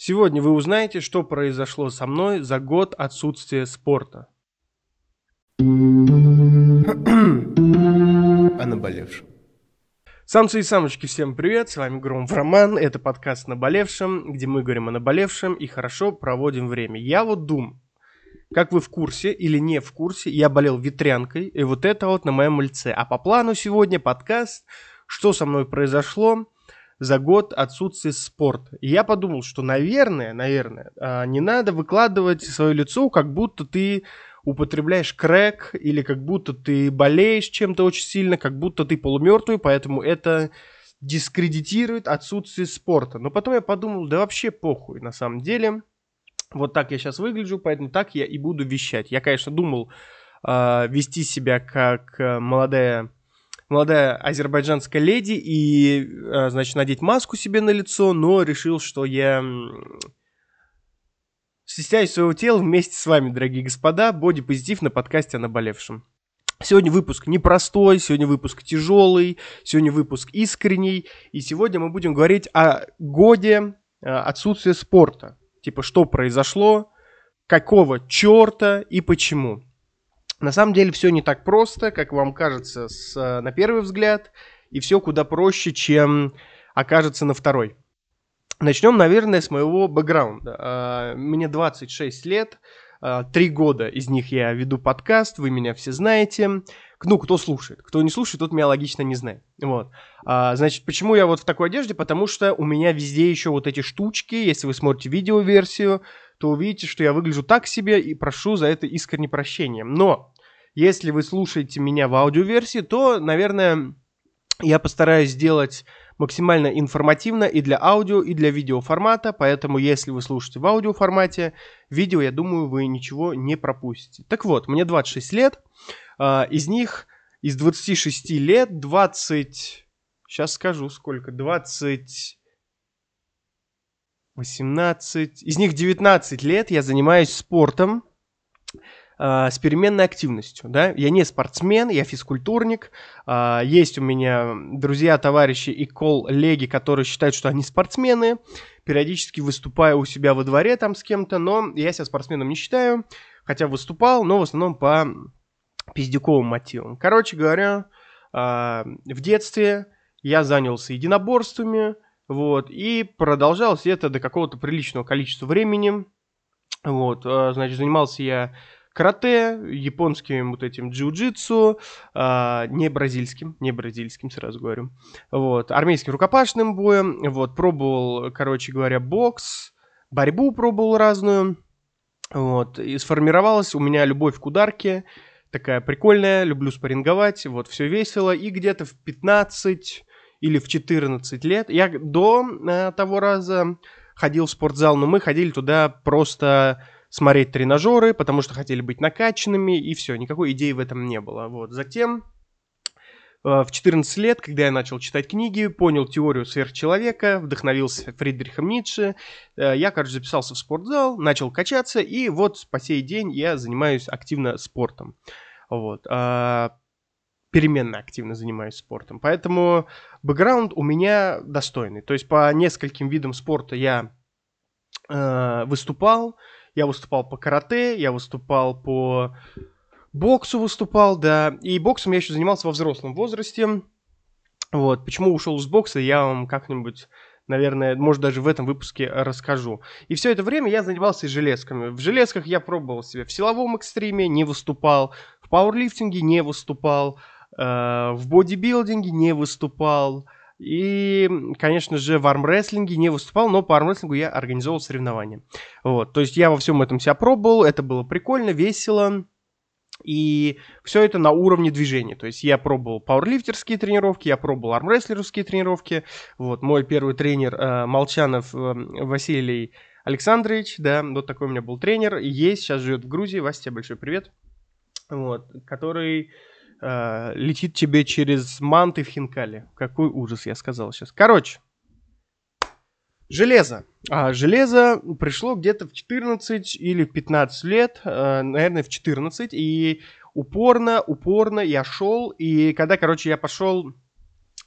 Сегодня вы узнаете, что произошло со мной за год отсутствия спорта. О наболевшем. Самцы и самочки, всем привет, с вами Громов Роман, это подкаст «Наболевшем», где мы говорим о наболевшем и хорошо проводим время. Я вот думаю, как вы в курсе или не в курсе, я болел ветрянкой, и вот это вот на моем лице. А по плану сегодня подкаст «Что со мной произошло?» За год отсутствия спорта. И я подумал, что, наверное, наверное, а, не надо выкладывать свое лицо, как будто ты употребляешь крэк, или как будто ты болеешь чем-то очень сильно, как будто ты полумертвый, поэтому это дискредитирует отсутствие спорта. Но потом я подумал, да вообще похуй на самом деле. Вот так я сейчас выгляжу, поэтому так я и буду вещать. Я, конечно, думал э, вести себя как э, молодая молодая азербайджанская леди и, э, значит, надеть маску себе на лицо, но решил, что я стесняюсь своего тела вместе с вами, дорогие господа. Боди-позитив на подкасте о наболевшем. Сегодня выпуск непростой, сегодня выпуск тяжелый, сегодня выпуск искренний. И сегодня мы будем говорить о годе э, отсутствия спорта. Типа, что произошло, какого черта и почему. На самом деле все не так просто, как вам кажется с, э, на первый взгляд, и все куда проще, чем окажется на второй. Начнем, наверное, с моего бэкграунда. А, мне 26 лет, а, три года из них я веду подкаст, вы меня все знаете. Ну, кто слушает. Кто не слушает, тот меня логично не знает. Вот. А, значит, почему я вот в такой одежде? Потому что у меня везде еще вот эти штучки, если вы смотрите видеоверсию, то увидите, что я выгляжу так себе и прошу за это искренне прощения. Но если вы слушаете меня в аудиоверсии, то, наверное, я постараюсь сделать максимально информативно и для аудио, и для видео формата, поэтому если вы слушаете в аудио формате, видео, я думаю, вы ничего не пропустите. Так вот, мне 26 лет, из них, из 26 лет, 20, сейчас скажу сколько, 20... 18, из них 19 лет я занимаюсь спортом, э, с переменной активностью, да, я не спортсмен, я физкультурник, э, есть у меня друзья, товарищи и коллеги, которые считают, что они спортсмены, периодически выступаю у себя во дворе там с кем-то, но я себя спортсменом не считаю, хотя выступал, но в основном по пиздюковым мотивам. Короче говоря, э, в детстве я занялся единоборствами, вот, и продолжалось это до какого-то приличного количества времени, вот, значит, занимался я карате, японским вот этим джиу-джитсу, э, не бразильским, не бразильским, сразу говорю, вот, армейским рукопашным боем, вот, пробовал, короче говоря, бокс, борьбу пробовал разную, вот, и сформировалась у меня любовь к ударке, такая прикольная, люблю спарринговать, вот, все весело, и где-то в 15 или в 14 лет, я до э, того раза ходил в спортзал, но мы ходили туда просто смотреть тренажеры, потому что хотели быть накачанными, и все, никакой идеи в этом не было. Вот. Затем в 14 лет, когда я начал читать книги, понял теорию сверхчеловека, вдохновился Фридрихом Ницше, э, я, короче, записался в спортзал, начал качаться, и вот по сей день я занимаюсь активно спортом. Вот. А, переменно активно занимаюсь спортом. Поэтому бэкграунд у меня достойный. То есть по нескольким видам спорта я э, выступал, я выступал по карате, я выступал по боксу выступал, да. И боксом я еще занимался во взрослом возрасте. Вот. Почему ушел из бокса, я вам как-нибудь наверное, может, даже в этом выпуске расскажу. И все это время я занимался железками. В железках я пробовал себя в силовом экстриме, не выступал, в пауэрлифтинге не выступал, э, в бодибилдинге не выступал, и, конечно же, в армрестлинге не выступал, но по армрестлингу я организовал соревнования. Вот, то есть я во всем этом себя пробовал, это было прикольно, весело. И все это на уровне движения. То есть я пробовал пауэрлифтерские тренировки, я пробовал армрестлерские тренировки. Вот мой первый тренер э, Молчанов э, Василий Александрович, да, вот такой у меня был тренер. Есть, сейчас живет в Грузии. Вася, тебе большой привет. Вот, который э, летит тебе через манты в Хинкале. Какой ужас, я сказал сейчас. Короче, железо. А, железо пришло где-то в 14 или 15 лет, э, наверное, в 14, и упорно, упорно я шел, и когда, короче, я пошел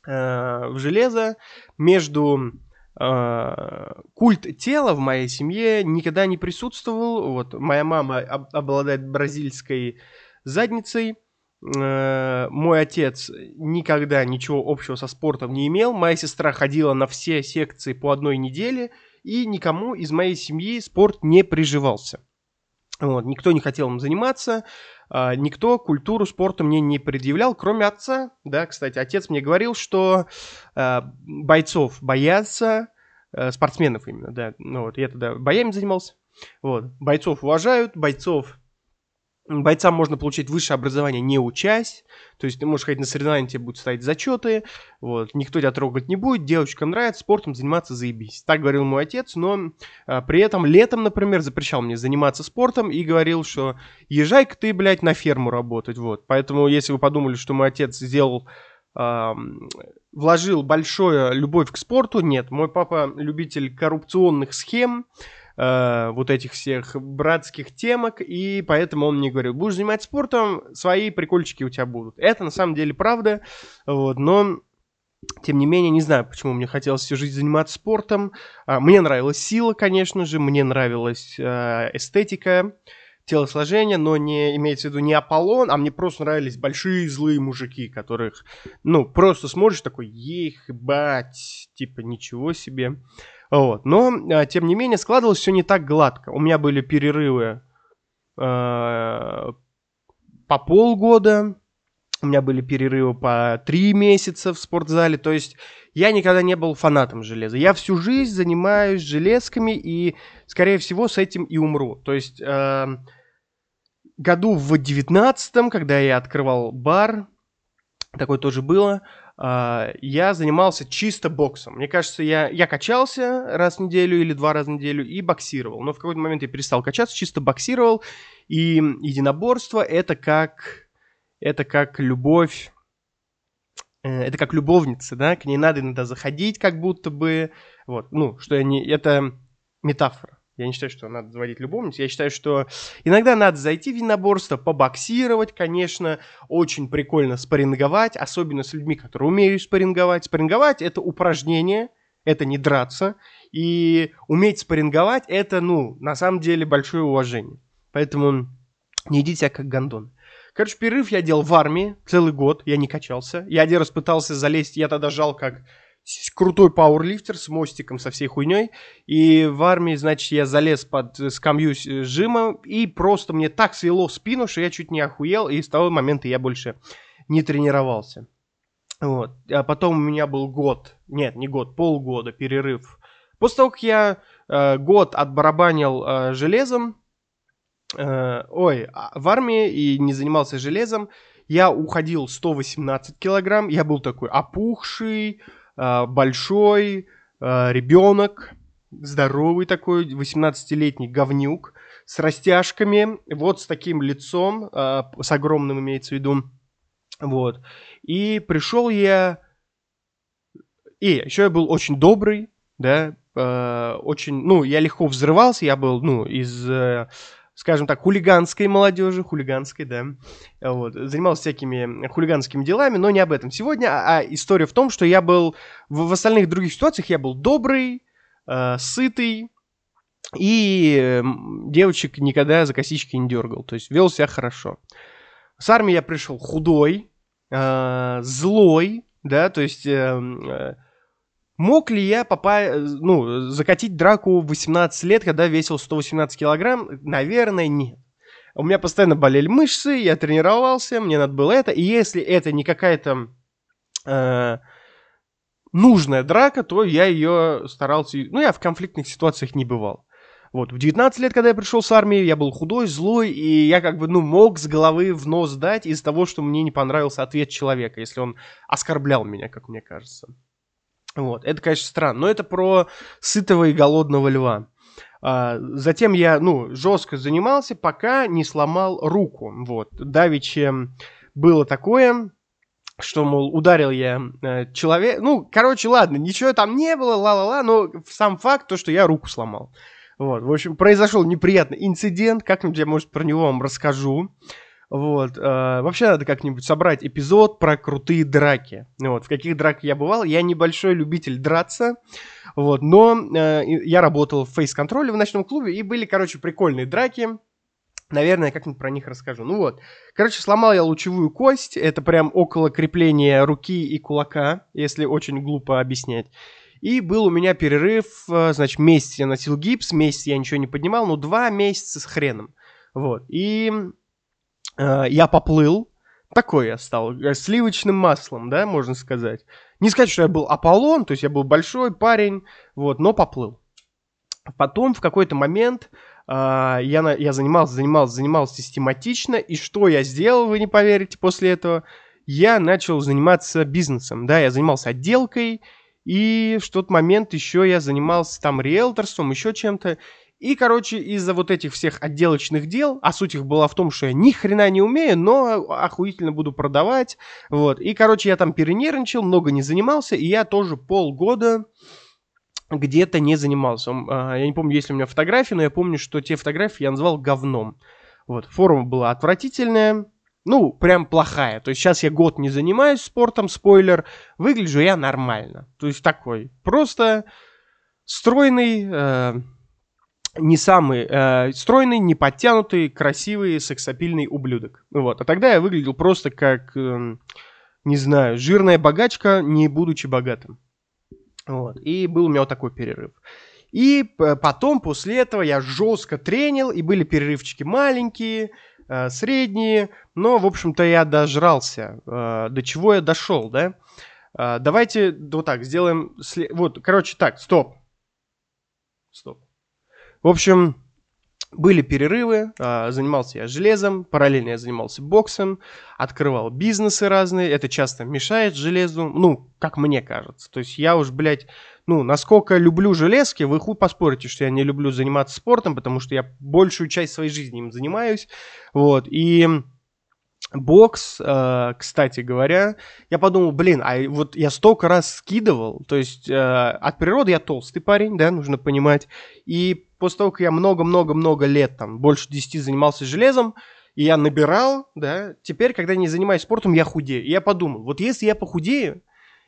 э, в железо, между э, культ тела в моей семье никогда не присутствовал. Вот моя мама об- обладает бразильской задницей. Э, мой отец никогда ничего общего со спортом не имел. Моя сестра ходила на все секции по одной неделе, и никому из моей семьи спорт не приживался. Вот, никто не хотел им заниматься, а, никто культуру спорта мне не предъявлял, кроме отца. Да, кстати, отец мне говорил, что а, бойцов боятся, а, спортсменов именно, да. Ну вот, я тогда боями занимался. Вот, бойцов уважают, бойцов Бойцам можно получить высшее образование не учась, то есть ты можешь ходить на соревнования, тебе будут ставить зачеты, вот, никто тебя трогать не будет, девочкам нравится, спортом заниматься заебись. Так говорил мой отец, но а, при этом летом, например, запрещал мне заниматься спортом и говорил, что езжай-ка ты, блядь, на ферму работать, вот. Поэтому, если вы подумали, что мой отец сделал вложил большую любовь к спорту. Нет, мой папа любитель коррупционных схем, э, вот этих всех братских темок, и поэтому он мне говорил, будешь заниматься спортом, свои прикольчики у тебя будут. Это на самом деле правда, вот, но тем не менее, не знаю, почему мне хотелось всю жизнь заниматься спортом. А, мне нравилась сила, конечно же, мне нравилась э, эстетика, телосложения, но не имеется в виду не Аполлон, а мне просто нравились большие злые мужики, которых, ну, просто смотришь такой, ебать, типа, ничего себе. Вот. Но, а, тем не менее, складывалось все не так гладко. У меня были перерывы э, по полгода, у меня были перерывы по три месяца в спортзале, то есть я никогда не был фанатом железа. Я всю жизнь занимаюсь железками и, скорее всего, с этим и умру. То есть э, году в девятнадцатом, когда я открывал бар, такое тоже было, а, я занимался чисто боксом. Мне кажется, я, я качался раз в неделю или два раза в неделю и боксировал. Но в какой-то момент я перестал качаться, чисто боксировал. И единоборство это как, это как любовь, э, это как любовница, да, к ней надо иногда заходить, как будто бы, вот, ну, что я не, это метафора. Я не считаю, что надо заводить любовницу. Я считаю, что иногда надо зайти в единоборство, побоксировать, конечно. Очень прикольно спарринговать, особенно с людьми, которые умеют спарринговать. Спарринговать — это упражнение, это не драться. И уметь спарринговать — это, ну, на самом деле большое уважение. Поэтому не идите как гондон. Короче, перерыв я делал в армии целый год, я не качался. Я один раз пытался залезть, я тогда жал как крутой пауэрлифтер с мостиком, со всей хуйней. И в армии, значит, я залез под скамью жима, и просто мне так свело спину, что я чуть не охуел, и с того момента я больше не тренировался. Вот. А потом у меня был год, нет, не год, полгода перерыв. После того, как я э, год отбарабанил э, железом, э, ой, а, в армии и не занимался железом, я уходил 118 килограмм, я был такой опухший, большой а, ребенок, здоровый такой, 18-летний говнюк, с растяжками, вот с таким лицом, а, с огромным имеется в виду, вот. И пришел я, и еще я был очень добрый, да, очень, ну, я легко взрывался, я был, ну, из скажем так, хулиганской молодежи, хулиганской, да, вот, занимался всякими хулиганскими делами, но не об этом сегодня, а, а история в том, что я был, в, в остальных других ситуациях я был добрый, э, сытый, и э, девочек никогда за косички не дергал, то есть вел себя хорошо. С армии я пришел худой, э, злой, да, то есть... Э, э, Мог ли я попа... ну, закатить драку в 18 лет, когда весил 118 килограмм? Наверное, нет. У меня постоянно болели мышцы, я тренировался, мне надо было это. И если это не какая-то э, нужная драка, то я ее старался... Ну, я в конфликтных ситуациях не бывал. Вот, в 19 лет, когда я пришел с армии, я был худой, злой, и я как бы, ну, мог с головы в нос дать из-за того, что мне не понравился ответ человека, если он оскорблял меня, как мне кажется. Вот, это, конечно, странно, но это про сытого и голодного льва. А, затем я, ну, жестко занимался, пока не сломал руку. Вот, давеча было такое, что, мол, ударил я э, человека. Ну, короче, ладно, ничего там не было, ла-ла-ла, но сам факт то, что я руку сломал. Вот, в общем, произошел неприятный инцидент, как-нибудь я, может, про него вам расскажу. Вот. Э, вообще надо как-нибудь собрать эпизод про крутые драки. Вот. В каких драках я бывал. Я небольшой любитель драться. Вот. Но э, я работал в фейс-контроле в ночном клубе. И были, короче, прикольные драки. Наверное, как-нибудь про них расскажу. Ну вот. Короче, сломал я лучевую кость. Это прям около крепления руки и кулака, если очень глупо объяснять. И был у меня перерыв, э, значит, месяц я носил гипс, месяц я ничего не поднимал, ну, два месяца с хреном. Вот. И я поплыл, такой я стал, э, сливочным маслом, да, можно сказать. Не сказать, что я был Аполлон, то есть я был большой парень, вот, но поплыл. Потом в какой-то момент э, я, я занимался, занимался, занимался систематично, и что я сделал, вы не поверите, после этого я начал заниматься бизнесом, да, я занимался отделкой, и в тот момент еще я занимался там риэлторством, еще чем-то, и, короче, из-за вот этих всех отделочных дел, а суть их была в том, что я ни хрена не умею, но охуительно буду продавать, вот. И, короче, я там перенервничал, много не занимался, и я тоже полгода где-то не занимался. А, я не помню, есть ли у меня фотографии, но я помню, что те фотографии я назвал говном. Вот, форма была отвратительная, ну, прям плохая. То есть сейчас я год не занимаюсь спортом, спойлер, выгляжу я нормально. То есть такой, просто стройный, э, не самый э, стройный, не подтянутый, красивый, сексапильный ублюдок. Вот. А тогда я выглядел просто как, э, не знаю, жирная богачка, не будучи богатым. Вот. И был у меня вот такой перерыв. И потом, после этого, я жестко тренил, и были перерывчики маленькие, э, средние, но, в общем-то, я дожрался. Э, до чего я дошел, да? Э, давайте вот так сделаем... Вот, короче, так, стоп. Стоп. В общем, были перерывы, а, занимался я железом, параллельно я занимался боксом, открывал бизнесы разные, это часто мешает железу, ну, как мне кажется. То есть я уж, блядь, ну, насколько люблю железки, вы хуй поспорите, что я не люблю заниматься спортом, потому что я большую часть своей жизни им занимаюсь, вот, и бокс, э, кстати говоря, я подумал, блин, а вот я столько раз скидывал, то есть э, от природы я толстый парень, да, нужно понимать, и после того, как я много-много-много лет, там, больше 10 занимался железом, и я набирал, да, теперь, когда не занимаюсь спортом, я худею. И я подумал, вот если я похудею,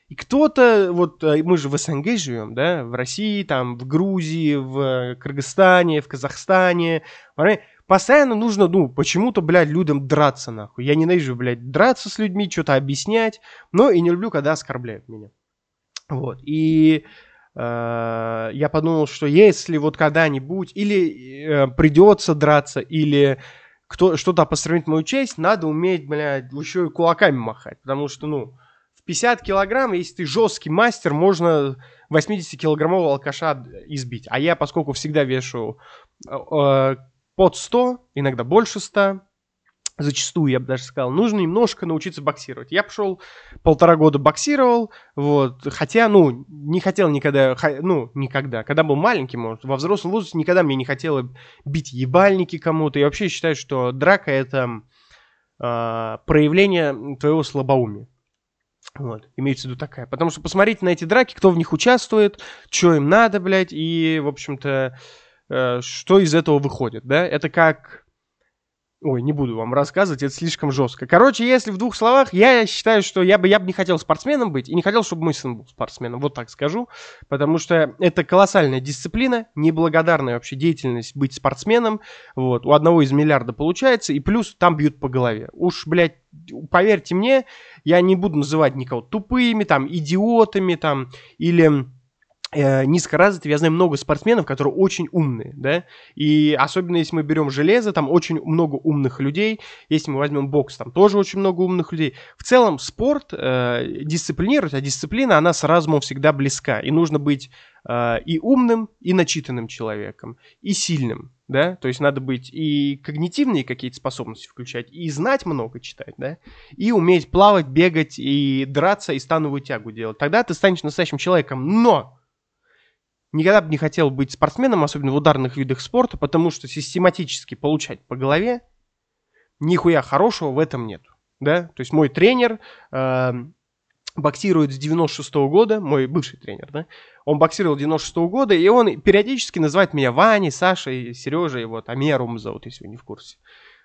и кто-то, вот э, мы же в СНГ живем, да, в России, там, в Грузии, в Кыргызстане, в Казахстане, постоянно нужно, ну, почему-то, блядь, людям драться, нахуй. Я ненавижу, блядь, драться с людьми, что-то объяснять, но и не люблю, когда оскорбляют меня. Вот, и Э, я подумал, что если вот когда-нибудь или э, придется драться, или кто, что-то построить мою честь, надо уметь, блядь, еще и кулаками махать. Потому что, ну, в 50 килограмм, если ты жесткий мастер, можно 80-килограммового алкаша избить. А я, поскольку всегда вешу э, под 100, иногда больше 100, зачастую, я бы даже сказал, нужно немножко научиться боксировать. Я пошел полтора года боксировал, вот, хотя, ну, не хотел никогда, ну, никогда, когда был маленький, может, во взрослом возрасте никогда мне не хотело бить ебальники кому-то, и вообще считаю, что драка это э, проявление твоего слабоумия. Вот, имеется в виду такая. Потому что посмотрите на эти драки, кто в них участвует, что им надо, блядь, и, в общем-то, э, что из этого выходит, да? Это как Ой, не буду вам рассказывать, это слишком жестко. Короче, если в двух словах, я считаю, что я бы, я бы не хотел спортсменом быть, и не хотел, чтобы мой сын был спортсменом, вот так скажу, потому что это колоссальная дисциплина, неблагодарная вообще деятельность быть спортсменом, вот, у одного из миллиарда получается, и плюс там бьют по голове. Уж, блядь, поверьте мне, я не буду называть никого тупыми, там, идиотами, там, или э, низкоразвитые, я знаю много спортсменов, которые очень умные, да, и особенно если мы берем железо, там очень много умных людей, если мы возьмем бокс, там тоже очень много умных людей. В целом спорт э, дисциплинирует, а дисциплина, она с разумом всегда близка, и нужно быть э, и умным, и начитанным человеком, и сильным, да, то есть надо быть и когнитивные какие-то способности включать, и знать много читать, да, и уметь плавать, бегать, и драться, и становую тягу делать. Тогда ты станешь настоящим человеком, но никогда бы не хотел быть спортсменом, особенно в ударных видах спорта, потому что систематически получать по голове нихуя хорошего в этом нет. Да? То есть мой тренер э, боксирует с 96 -го года, мой бывший тренер, да, он боксировал с 96 -го года, и он периодически называет меня Ваней, Сашей, Сережей, вот, Амерум зовут, если вы не в курсе.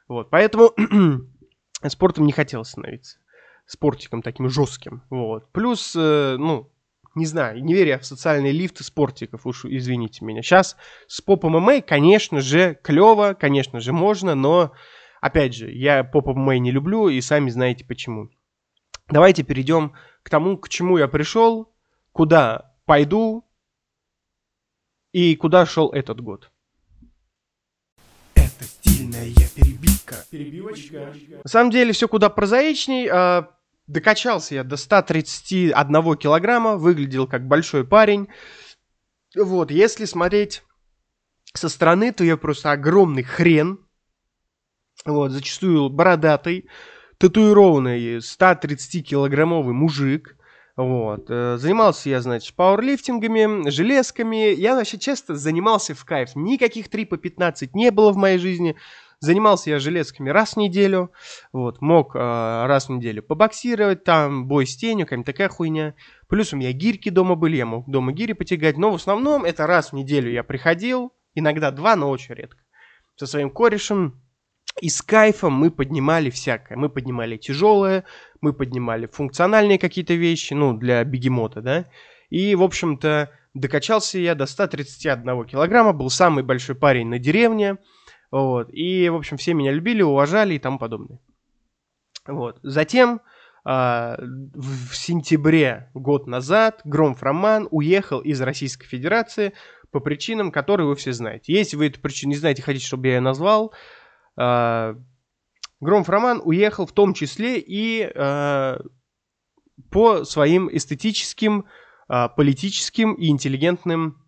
Вот, поэтому спортом не хотелось становиться. Спортиком таким жестким. Вот. Плюс, э, ну, не знаю, не веря в социальные лифты спортиков, уж извините меня. Сейчас с поп ММА, конечно же, клево, конечно же, можно, но, опять же, я поп ММА не люблю, и сами знаете почему. Давайте перейдем к тому, к чему я пришел, куда пойду и куда шел этот год. Это стильная перебивка. Перебивочка. На самом деле все куда прозаичней. Докачался я до 131 килограмма, выглядел как большой парень. Вот, если смотреть со стороны, то я просто огромный хрен. Вот, зачастую бородатый, татуированный 130-килограммовый мужик. Вот. Э, занимался я, значит, пауэрлифтингами, железками. Я, вообще, честно, занимался в кайф. Никаких 3 по 15 не было в моей жизни. Занимался я железками раз в неделю, вот, мог э, раз в неделю побоксировать, там, бой с тенью, какая-нибудь такая хуйня. Плюс у меня гирьки дома были, я мог дома гири потягать, но в основном это раз в неделю я приходил, иногда два, но очень редко, со своим корешем, и с кайфом мы поднимали всякое. Мы поднимали тяжелое, мы поднимали функциональные какие-то вещи, ну, для бегемота, да. И, в общем-то, докачался я до 131 килограмма, был самый большой парень на деревне. Вот. И, в общем, все меня любили, уважали и тому подобное. Вот. Затем э, в сентябре год назад Громов Роман уехал из Российской Федерации по причинам, которые вы все знаете. Если вы эту причину не знаете, хотите, чтобы я ее назвал, э, Громов Роман уехал в том числе и э, по своим эстетическим, политическим и интеллигентным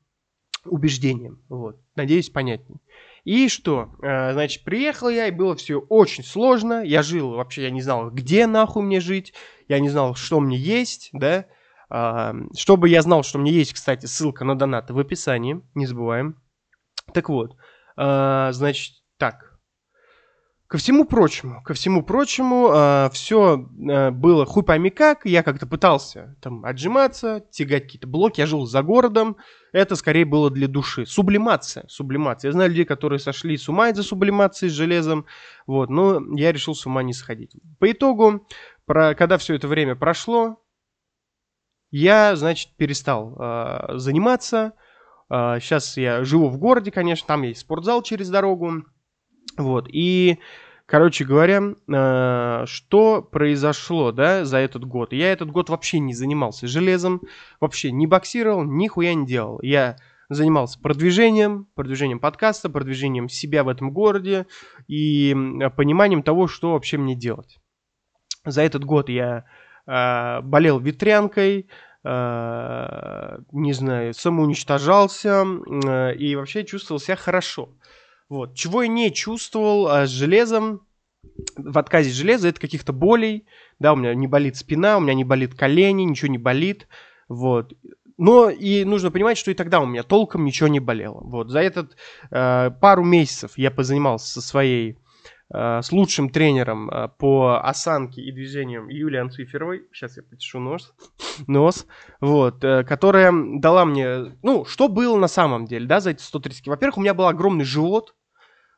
убеждениям. Вот. Надеюсь, понятнее. И что? Э, значит, приехал я, и было все очень сложно. Я жил, вообще я не знал, где нахуй мне жить. Я не знал, что мне есть, да. А, чтобы я знал, что мне есть, кстати, ссылка на донаты в описании. Не забываем. Так вот, а, значит, так. Ко всему прочему, ко всему прочему, э, все э, было хуй пойми как, я как-то пытался там отжиматься, тягать какие-то блоки, я жил за городом, это скорее было для души. Сублимация, сублимация. Я знаю людей, которые сошли с ума из-за сублимации с железом, вот, но я решил с ума не сходить. По итогу, про, когда все это время прошло, я, значит, перестал э, заниматься, э, сейчас я живу в городе, конечно, там есть спортзал через дорогу, вот, и, короче говоря, э, что произошло, да, за этот год? Я этот год вообще не занимался железом, вообще не боксировал, нихуя не делал. Я занимался продвижением, продвижением подкаста, продвижением себя в этом городе и пониманием того, что вообще мне делать. За этот год я э, болел ветрянкой, э, не знаю, самоуничтожался э, и вообще чувствовал себя хорошо. Вот. Чего я не чувствовал а, с железом, в отказе железа, это каких-то болей, да, у меня не болит спина, у меня не болит колени, ничего не болит, вот. Но и нужно понимать, что и тогда у меня толком ничего не болело. Вот, за этот э, пару месяцев я позанимался со своей, э, с лучшим тренером э, по осанке и движениям Юлией Анциферовой, сейчас я потешу нос, нос, вот, э, которая дала мне, ну, что было на самом деле, да, за эти 130 Во-первых, у меня был огромный живот,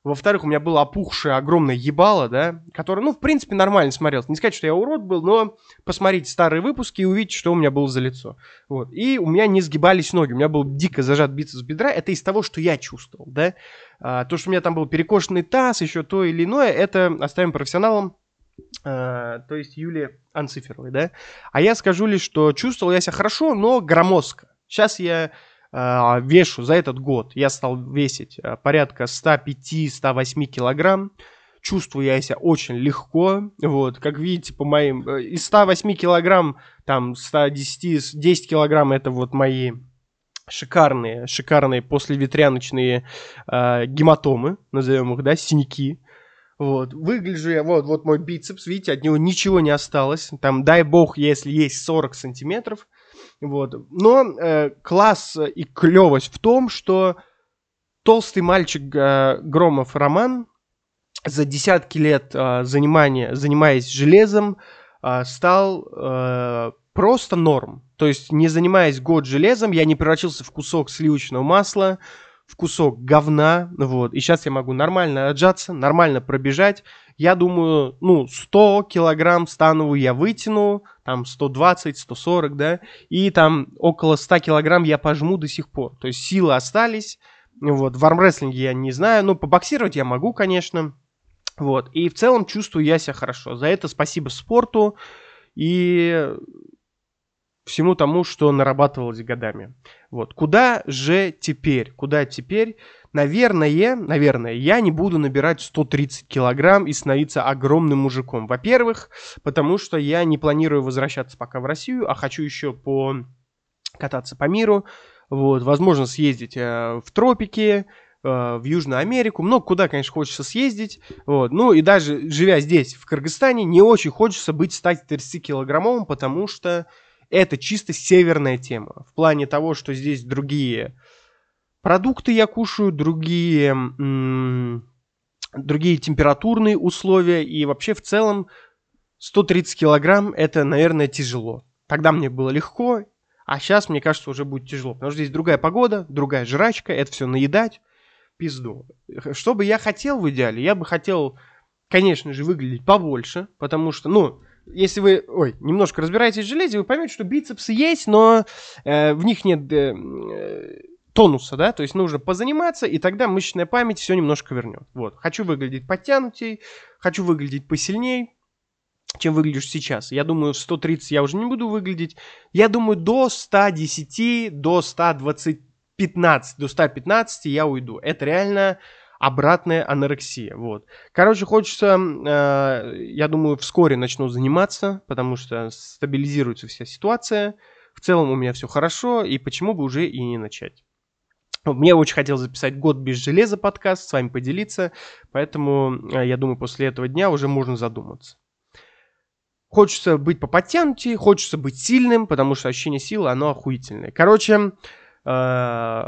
во-вторых, у меня было опухшее огромное ебало, да, которое, ну, в принципе, нормально смотрелось. Не сказать, что я урод был, но посмотрите старые выпуски и увидите, что у меня было за лицо. Вот. И у меня не сгибались ноги, у меня был дико зажат бицепс бедра. Это из того, что я чувствовал, да. А, то, что у меня там был перекошенный таз, еще то или иное, это оставим профессионалам, а, то есть Юлии Анциферовой, да. А я скажу лишь, что чувствовал я себя хорошо, но громоздко. Сейчас я вешу за этот год, я стал весить а, порядка 105-108 килограмм. Чувствую я себя очень легко. Вот, как видите, по моим... Э, из 108 килограмм, там, 110 10 килограмм это вот мои шикарные, шикарные послеветряночные э, гематомы, назовем их, да, синяки. Вот, выгляжу я, вот, вот мой бицепс, видите, от него ничего не осталось. Там, дай бог, если есть 40 сантиметров. Вот. Но э, класс и клевость в том, что толстый мальчик э, Громов Роман за десятки лет э, занимания, занимаясь железом, э, стал э, просто норм. То есть, не занимаясь год железом, я не превратился в кусок сливочного масла, в кусок говна, вот, и сейчас я могу нормально отжаться, нормально пробежать, я думаю, ну, 100 килограмм становую я вытяну, там 120, 140, да, и там около 100 килограмм я пожму до сих пор, то есть силы остались, вот, в армрестлинге я не знаю, ну, побоксировать я могу, конечно, вот, и в целом чувствую я себя хорошо, за это спасибо спорту, и всему тому, что нарабатывалось годами. Вот. Куда же теперь? Куда теперь? Наверное, наверное, я не буду набирать 130 килограмм и становиться огромным мужиком. Во-первых, потому что я не планирую возвращаться пока в Россию, а хочу еще по кататься по миру. Вот, возможно, съездить э, в тропики, э, в Южную Америку. Много куда, конечно, хочется съездить. Вот. Ну и даже живя здесь, в Кыргызстане, не очень хочется быть стать 30-килограммовым, потому что это чисто северная тема. В плане того, что здесь другие продукты я кушаю, другие, другие температурные условия. И вообще в целом 130 килограмм это, наверное, тяжело. Тогда мне было легко, а сейчас, мне кажется, уже будет тяжело. Потому что здесь другая погода, другая жрачка, это все наедать, пизду. Что бы я хотел в идеале? Я бы хотел, конечно же, выглядеть побольше, потому что, ну, если вы, ой, немножко разбираетесь в железе, вы поймете, что бицепсы есть, но э, в них нет э, э, тонуса, да, то есть нужно позаниматься, и тогда мышечная память все немножко вернет. Вот, хочу выглядеть подтянутей, хочу выглядеть посильней, чем выглядишь сейчас. Я думаю, в 130 я уже не буду выглядеть. Я думаю, до 110, до 120, 15, до 115 я уйду. Это реально обратная анорексия. Вот. Короче, хочется, э, я думаю, вскоре начну заниматься, потому что стабилизируется вся ситуация. В целом у меня все хорошо, и почему бы уже и не начать. Мне очень хотелось записать год без железа подкаст, с вами поделиться, поэтому э, я думаю, после этого дня уже можно задуматься. Хочется быть поподтянутее, хочется быть сильным, потому что ощущение силы, оно охуительное. Короче, э,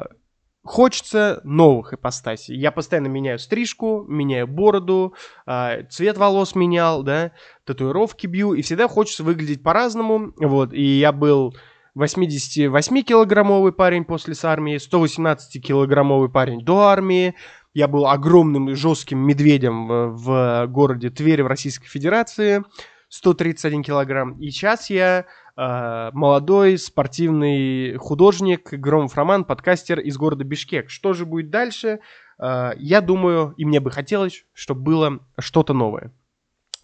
Хочется новых ипостасей. Я постоянно меняю стрижку, меняю бороду, а, цвет волос менял, да, татуировки бью, и всегда хочется выглядеть по-разному. Вот, и я был 88-килограммовый парень после с армии, 118-килограммовый парень до армии. Я был огромным жестким медведем в городе Тверь в Российской Федерации, 131 килограмм. И сейчас я э, молодой спортивный художник, Громов Роман, подкастер из города Бишкек. Что же будет дальше? Э, я думаю, и мне бы хотелось, чтобы было что-то новое.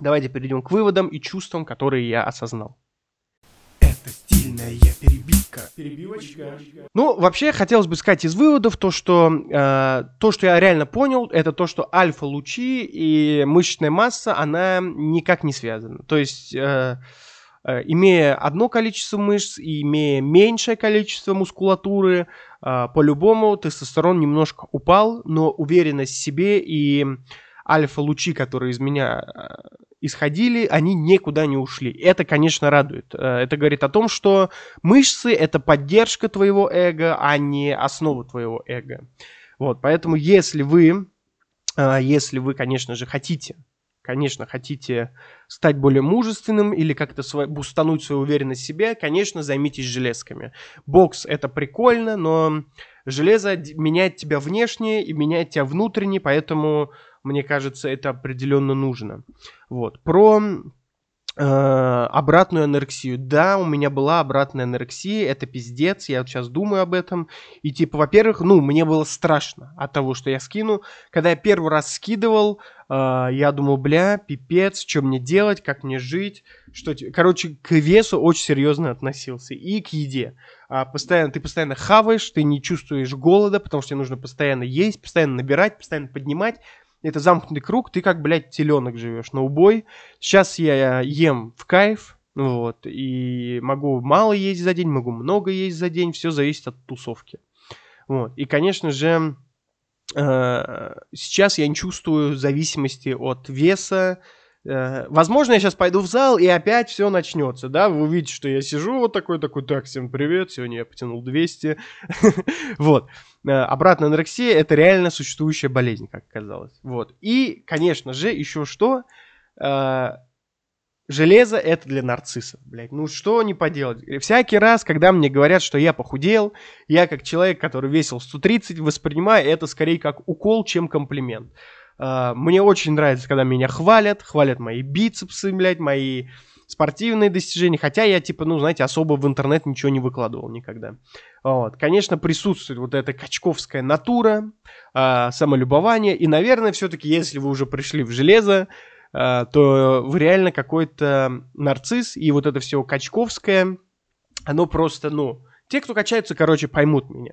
Давайте перейдем к выводам и чувствам, которые я осознал. Перебивочка. Ну, вообще, хотелось бы сказать из выводов то, что э, то, что я реально понял, это то, что альфа-лучи и мышечная масса, она никак не связана. То есть... Э, Э, имея одно количество мышц и имея меньшее количество мускулатуры, э, по-любому тестостерон немножко упал, но уверенность в себе и альфа-лучи, которые из меня э, исходили, они никуда не ушли. Это, конечно, радует. Это говорит о том, что мышцы — это поддержка твоего эго, а не основа твоего эго. Вот, поэтому если вы, если вы, конечно же, хотите конечно, хотите стать более мужественным или как-то свой, бустануть свою уверенность в себе, конечно, займитесь железками. Бокс это прикольно, но железо меняет тебя внешне и меняет тебя внутренне, поэтому, мне кажется, это определенно нужно. Вот. Про Э, обратную анорексию. Да, у меня была обратная анорексия, это пиздец, я вот сейчас думаю об этом. И типа, во-первых, ну, мне было страшно от того, что я скину. Когда я первый раз скидывал, э, я думал, бля, пипец, что мне делать, как мне жить, что... Короче, к весу очень серьезно относился. И к еде. А, постоянно, ты постоянно хаваешь, ты не чувствуешь голода, потому что тебе нужно постоянно есть, постоянно набирать, постоянно поднимать это замкнутый круг, ты как, блядь, теленок живешь на убой. Сейчас я ем в кайф, вот, и могу мало есть за день, могу много есть за день, все зависит от тусовки. Вот, и, конечно же, э, сейчас я не чувствую зависимости от веса, возможно, я сейчас пойду в зал, и опять все начнется, да, вы увидите, что я сижу вот такой, такой, так, всем привет, сегодня я потянул 200, вот. Э, обратная анорексия – это реально существующая болезнь, как оказалось, вот. И, конечно же, еще что, э, железо это для нарциссов, блядь. Ну что не поделать. Всякий раз, когда мне говорят, что я похудел, я как человек, который весил 130, воспринимаю это скорее как укол, чем комплимент. Uh, мне очень нравится, когда меня хвалят, хвалят мои бицепсы, блядь, мои спортивные достижения, хотя я, типа, ну, знаете, особо в интернет ничего не выкладывал никогда. Вот. Конечно, присутствует вот эта качковская натура, э, самолюбование, и, наверное, все-таки, если вы уже пришли в железо, э, то вы реально какой-то нарцисс, и вот это все качковское, оно просто, ну, те, кто качаются, короче, поймут меня.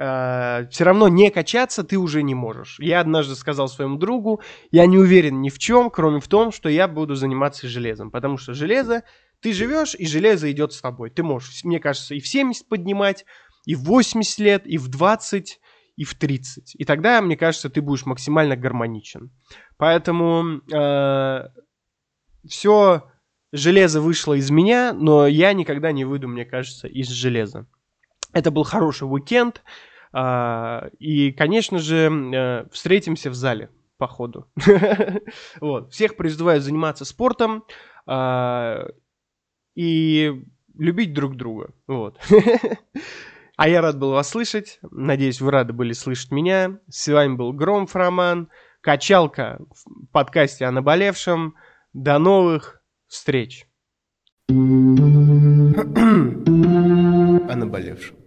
Uh, все равно не качаться ты уже не можешь. Я однажды сказал своему другу, я не уверен ни в чем, кроме в том, что я буду заниматься железом. Потому что железо, ты живешь, и железо идет с тобой. Ты можешь, мне кажется, и в 70 поднимать, и в 80 лет, и в 20, и в 30. И тогда, мне кажется, ты будешь максимально гармоничен. Поэтому uh, все железо вышло из меня, но я никогда не выйду, мне кажется, из железа. Это был хороший уикенд. А, и, конечно же, э, встретимся в зале по ходу. вот. Всех призываю заниматься спортом а, и любить друг друга. Вот. а я рад был вас слышать. Надеюсь, вы рады были слышать меня. С вами был Громф Роман. Качалка в подкасте о наболевшем. До новых встреч. о наболевшем.